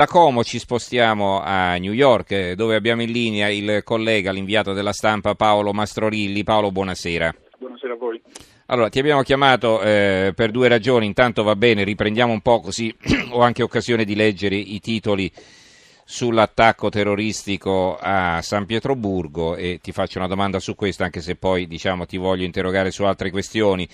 Da Como ci spostiamo a New York, dove abbiamo in linea il collega, l'inviato della stampa Paolo Mastrorilli. Paolo, buonasera. Buonasera a voi. Allora, ti abbiamo chiamato eh, per due ragioni. Intanto va bene, riprendiamo un po' così ho anche occasione di leggere i titoli sull'attacco terroristico a San Pietroburgo e ti faccio una domanda su questo, anche se poi diciamo, ti voglio interrogare su altre questioni.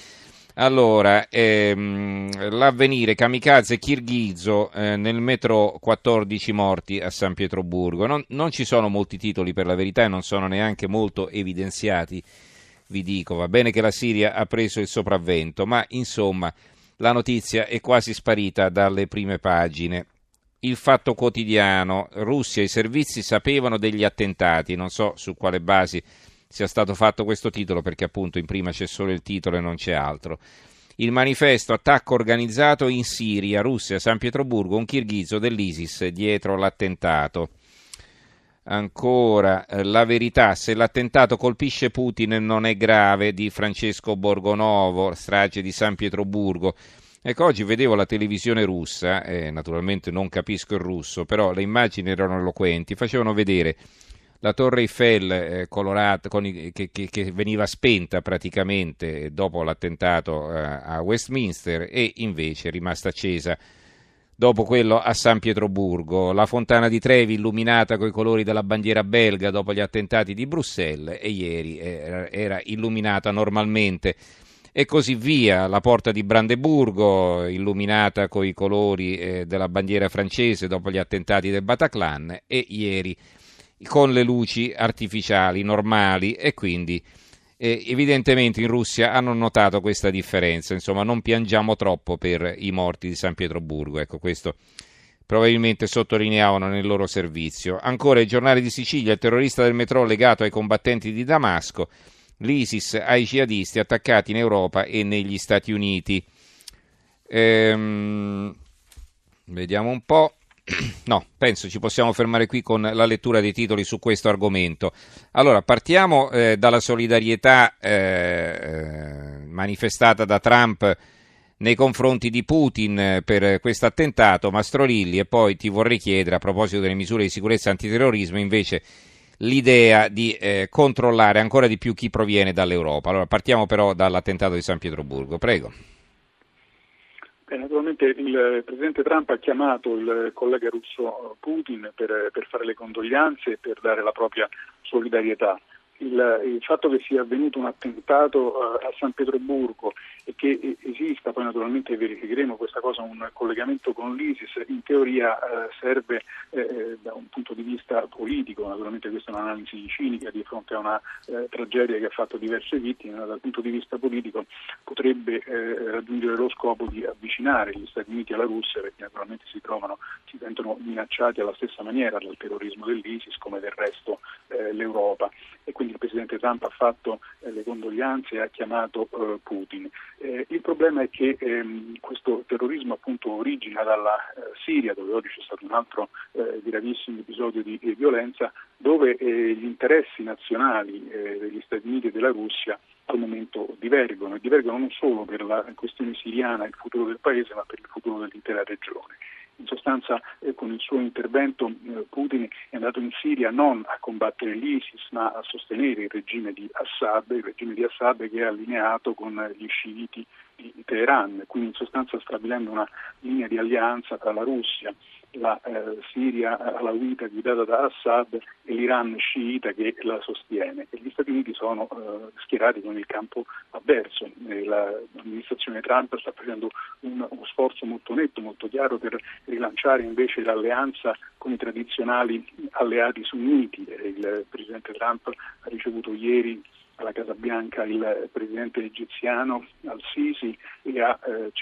Allora, ehm, l'avvenire kamikaze Kirghizo eh, nel metro 14 morti a San Pietroburgo. Non, non, ci sono molti titoli per la verità e non sono neanche molto evidenziati, vi dico. Va bene che la Siria ha preso il sopravvento, ma insomma la notizia è quasi sparita dalle prime pagine. Il fatto quotidiano, Russia, i servizi sapevano degli attentati, non so su quale basi sia stato fatto questo titolo perché appunto in prima c'è solo il titolo e non c'è altro. Il manifesto attacco organizzato in Siria, Russia, San Pietroburgo, un kirghizo dell'ISIS dietro l'attentato. Ancora eh, la verità, se l'attentato colpisce Putin non è grave di Francesco Borgonovo, strage di San Pietroburgo. Ecco, oggi vedevo la televisione russa, eh, naturalmente non capisco il russo, però le immagini erano eloquenti, facevano vedere la Torre Eiffel eh, colorata, i, che, che, che, veniva spenta praticamente dopo l'attentato eh, a Westminster e invece è rimasta accesa dopo quello a San Pietroburgo, la fontana di Trevi illuminata con i colori della bandiera belga dopo gli attentati di Bruxelles e ieri era, era illuminata normalmente. E così via, la porta di Brandeburgo illuminata con i colori eh, della bandiera francese dopo gli attentati del Bataclan e ieri con le luci artificiali normali e quindi eh, evidentemente in Russia hanno notato questa differenza, insomma non piangiamo troppo per i morti di San Pietroburgo, ecco questo probabilmente sottolineavano nel loro servizio. Ancora i giornali di Sicilia, il terrorista del metro legato ai combattenti di Damasco, l'ISIS ai jihadisti attaccati in Europa e negli Stati Uniti. Ehm, vediamo un po'. No, penso ci possiamo fermare qui con la lettura dei titoli su questo argomento. Allora, partiamo eh, dalla solidarietà eh, eh manifestata da Trump nei confronti di Putin per questo attentato, Mastrolilli, e poi ti vorrei chiedere, a proposito delle misure di sicurezza antiterrorismo, invece l'idea di eh, controllare ancora di più chi proviene dall'Europa. Allora, partiamo però dall'attentato di San Pietroburgo. Prego. Beh, naturalmente il Presidente Trump ha chiamato il collega russo Putin per, per fare le condoglianze e per dare la propria solidarietà il, il, fatto che sia avvenuto un attentato uh, a San Pietroburgo e che esista, poi naturalmente verificheremo questa cosa, un collegamento con l'ISIS, in teoria uh, serve eh, eh, da un punto di vista politico, naturalmente questa è un'analisi cinica di fronte a una eh, tragedia che ha fatto diverse vittime, ma dal punto di vista politico potrebbe eh, raggiungere lo scopo di avvicinare gli Stati Uniti alla Russia perché naturalmente si trovano, si sentono minacciati alla stessa maniera dal terrorismo dell'ISIS come del resto l'Europa. E quindi il Presidente Trump ha fatto eh, le condoglianze e ha chiamato eh, Putin. Eh, il problema è che ehm, questo terrorismo appunto origina dalla Siria, dove oggi c'è stato un altro gravissimo episodio di, violenza, dove gli interessi nazionali degli Stati Uniti e della Russia al momento divergono e divergono non solo per la questione siriana e il futuro del paese, ma per il futuro dell'intera regione. In sostanza eh, con il suo intervento eh, Putin è andato in Siria non a combattere l'ISIS ma a sostenere il regime di Assad, il regime di Assad che è allineato con gli sciiti di Teheran, quindi in sostanza stabilendo una linea di alleanza tra la Russia, la eh, Siria alawita guidata da Assad e l'Iran sciita che la sostiene e gli Stati Uniti sono eh, schierati con il campo avverso. E l'amministrazione Trump sta facendo un, uno sforzo molto netto, molto chiaro per rilanciare invece l'alleanza con i tradizionali alleati sunniti. Il presidente Trump ha ricevuto ieri alla Casa Bianca il presidente egiziano al-Sisi e ha eh,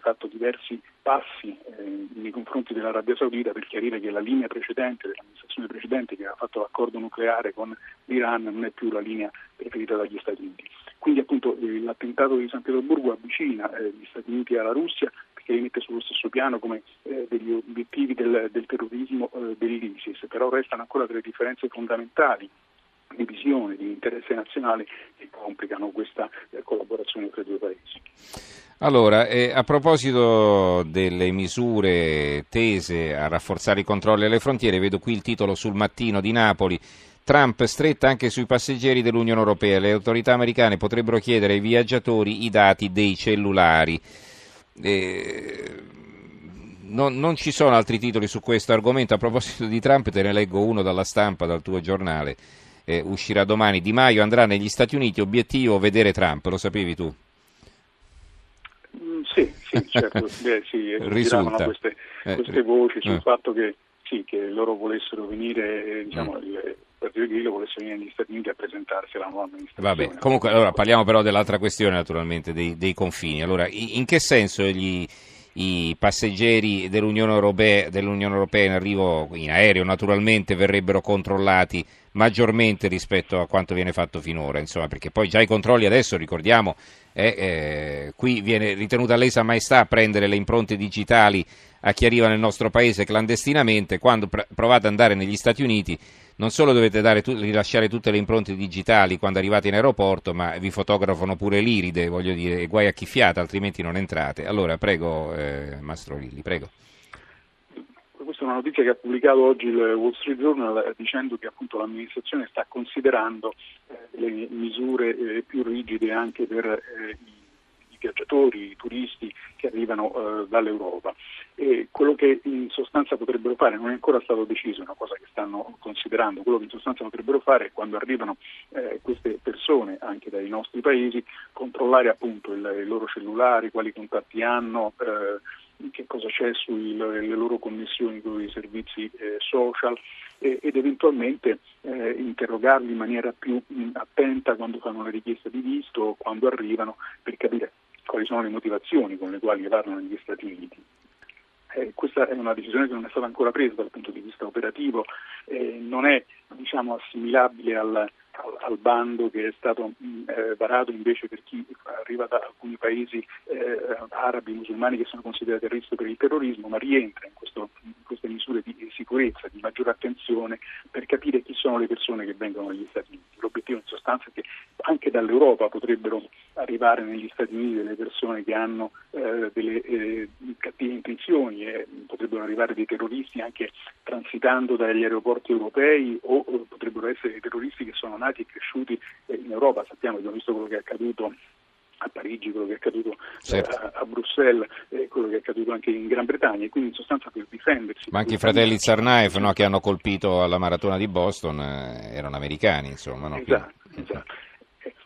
fatto diversi passi eh, nei confronti dell'Arabia Saudita per chiarire che la linea precedente, dell'amministrazione precedente che aveva fatto l'accordo nucleare con l'Iran non è più la linea preferita dagli Stati Uniti. Quindi appunto eh, l'attentato di San Pietroburgo avvicina eh, gli Stati Uniti alla Russia perché li mette sullo stesso piano come eh, degli obiettivi del, del terrorismo eh, dell'ISIS, però restano ancora delle differenze fondamentali divisioni di interesse nazionale che complicano questa eh, collaborazione tra i due paesi. Allora, eh, a proposito delle misure tese a rafforzare i controlli alle frontiere, vedo qui il titolo sul mattino di Napoli. Trump stretta anche sui passeggeri dell'Unione Europea. Le autorità americane potrebbero chiedere ai viaggiatori i dati dei cellulari. Eh, non, non, ci sono altri titoli su questo argomento. A proposito di Trump, te ne leggo uno dalla stampa, dal tuo giornale. Eh, uscirà domani. Di Maio andrà negli Stati Uniti. Obiettivo vedere Trump. Lo sapevi tu? Mm, sì, sì, certo. Beh, sì, Risulta. Queste, eh, queste voci sul eh. fatto che, sì, che loro volessero venire, eh, diciamo, mm. il Partito Grillo volesse venire negli Stati Uniti a presentarsi alla nuova amministrazione. Vabbè, comunque allora, parliamo però dell'altra questione naturalmente, dei, dei confini. Allora, in che senso gli i passeggeri dell'Unione Europea, dell'Unione Europea, in arrivo in aereo naturalmente verrebbero controllati maggiormente rispetto a quanto viene fatto finora, insomma, perché poi già i controlli adesso, ricordiamo, eh, eh, qui viene ritenuta lesa maestà prendere le impronte digitali a chi arriva nel nostro paese clandestinamente, quando pr- provate ad andare negli Stati Uniti non solo dovete tu- rilasciare tutte le impronte digitali quando arrivate in aeroporto, ma vi fotografano pure l'iride, voglio dire, guai a chi fiata, altrimenti non entrate. Allora, prego, eh, Mastro Lilli, prego. Questa è una notizia che ha pubblicato oggi il Wall Street Journal eh, dicendo che appunto l'amministrazione sta considerando eh, le misure eh, più rigide anche per eh, i viaggiatori, i turisti che arrivano eh, dall'Europa. E quello che in sostanza potrebbero fare non è ancora stato deciso, è una cosa che stanno considerando, quello che in sostanza potrebbero fare è quando arrivano eh, queste persone anche dai nostri paesi controllare appunto il, i loro cellulari, quali contatti hanno. Che cosa c'è sulle loro connessioni con i servizi eh, social eh, ed eventualmente eh, interrogarli in maniera più mh, attenta quando fanno la richiesta di visto o quando arrivano per capire quali sono le motivazioni con le quali vanno negli Stati Uniti. Eh, questa è una decisione che non è stata ancora presa dal punto di vista operativo, eh, non è diciamo, assimilabile al, al, bando che è stato mh, eh, varato invece per chi arriva da alcuni paesi eh, arabi, musulmani che sono considerati a rischio per il terrorismo, ma rientra in, questo, in queste misure di sicurezza, di maggiore attenzione per capire chi sono le persone che vengono negli Stati Uniti. L'obiettivo in sostanza è che anche dall'Europa potrebbero arrivare negli Stati Uniti delle persone che hanno eh, delle eh, cattive intenzioni e potrebbero arrivare dei terroristi anche transitando dagli aeroporti europei o, o potrebbero essere dei terroristi che sono nati e cresciuti eh, in Europa. Sappiamo, abbiamo visto quello che è accaduto a Parigi, quello che è accaduto certo. a, a, Bruxelles, eh, quello che è accaduto anche in Gran Bretagna, e quindi in sostanza per difendersi. Ma anche i fratelli Tsarnaev no, che hanno colpito alla maratona di Boston eh, erano americani, insomma. No? Esatto, esatto.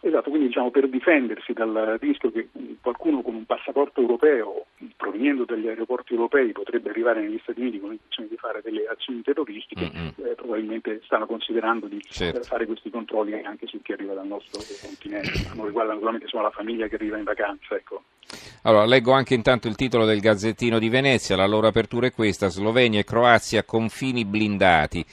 Esatto, quindi diciamo per difendersi dal rischio che qualcuno con un passaporto europeo proveniendo dagli aeroporti europei potrebbe arrivare negli Stati Uniti con l'intenzione di fare delle azioni terroristiche, mm-hmm. eh, probabilmente stanno considerando di certo. fare questi controlli anche su chi arriva dal nostro continente, non riguarda naturalmente solo la famiglia che arriva in vacanza. Ecco. Allora, leggo anche intanto il titolo del Gazzettino di Venezia, la loro apertura è questa, Slovenia e Croazia confini blindati.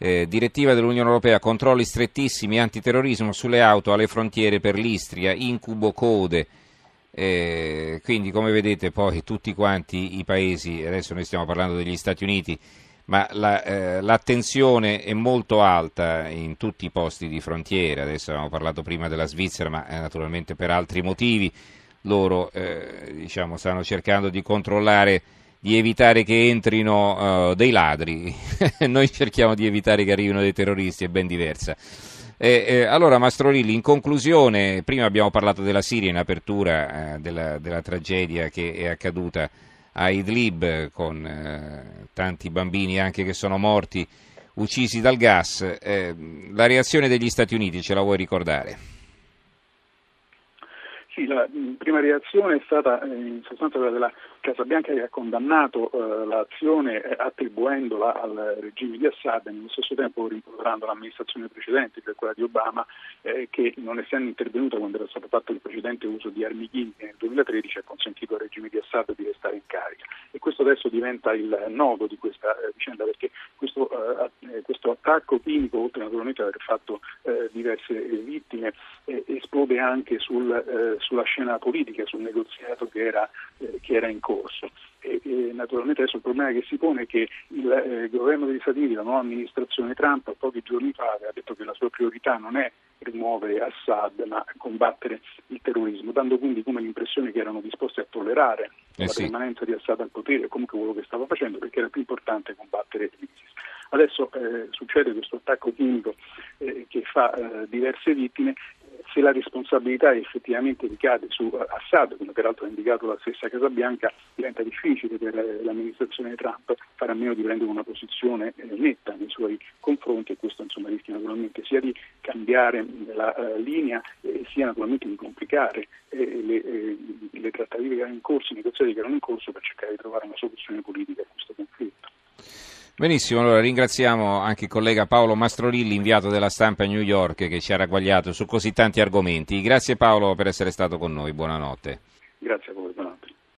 Eh, direttiva dell'Unione Europea, controlli strettissimi, antiterrorismo sulle auto alle frontiere per l'Istria, incubo code. Eh, quindi come vedete poi tutti quanti i paesi, adesso noi stiamo parlando degli Stati Uniti, ma la, eh, l'attenzione è molto alta in tutti i posti di frontiera, adesso abbiamo parlato prima della Svizzera, ma eh, naturalmente per altri motivi loro eh, diciamo, stanno cercando di controllare di evitare che entrino uh, dei ladri, noi cerchiamo di evitare che arrivino dei terroristi, è ben diversa. Eh, eh, allora, Mastrorilli, in conclusione, prima abbiamo parlato della Siria in apertura eh, della, della, tragedia che è accaduta a Idlib con eh, tanti bambini anche che sono morti uccisi dal gas. Eh, la reazione degli Stati Uniti ce la vuoi ricordare? Sì, la prima reazione è stata in sostanza quella della Casa Bianca che ha condannato eh, l'azione eh, attribuendola al regime di Assad e nello stesso tempo rimproverando l'amministrazione precedente, cioè quella di Obama, eh, che non essendo intervenuta quando era stato fatto il precedente uso di armi chimiche nel 2013 ha consentito al regime di Assad di restare in carica. E questo adesso diventa il nodo di questa eh, vicenda perché questo, eh, eh, questo, attacco chimico, oltre naturalmente ad aver fatto diverse vittime, esplode anche sul, sulla scena politica, sul negoziato che era, che era in corso. E E naturalmente adesso il problema che si pone è che il eh, governo degli Stati Uniti, la nuova amministrazione Trump, pochi giorni fa aveva detto che la sua priorità non è rimuovere Assad ma combattere il terrorismo, dando quindi come l'impressione che erano disposti a tollerare eh la sì. permanenza di Assad al potere e comunque quello che stava facendo perché era più importante combattere l'ISIS. Adesso eh, succede questo attacco chimico eh, che fa eh, diverse vittime, se la responsabilità effettivamente ricade su Assad, come peraltro ha indicato la stessa Casa Bianca, diventa difficile per eh, l'amministrazione Trump fare a meno di prendere una posizione eh, netta nei suoi confronti e questo insomma, rischia naturalmente sia di cambiare la uh, linea eh, sia naturalmente di complicare eh, le, eh, le, trattative che erano in corso, i negoziati che erano in corso per cercare di trovare una soluzione politica a questo conflitto. Benissimo, allora ringraziamo anche il collega Paolo Mastrorilli, inviato della stampa a New York, che ci ha ragguagliato su così tanti argomenti. Grazie Paolo per essere stato con noi, buonanotte. Grazie a voi.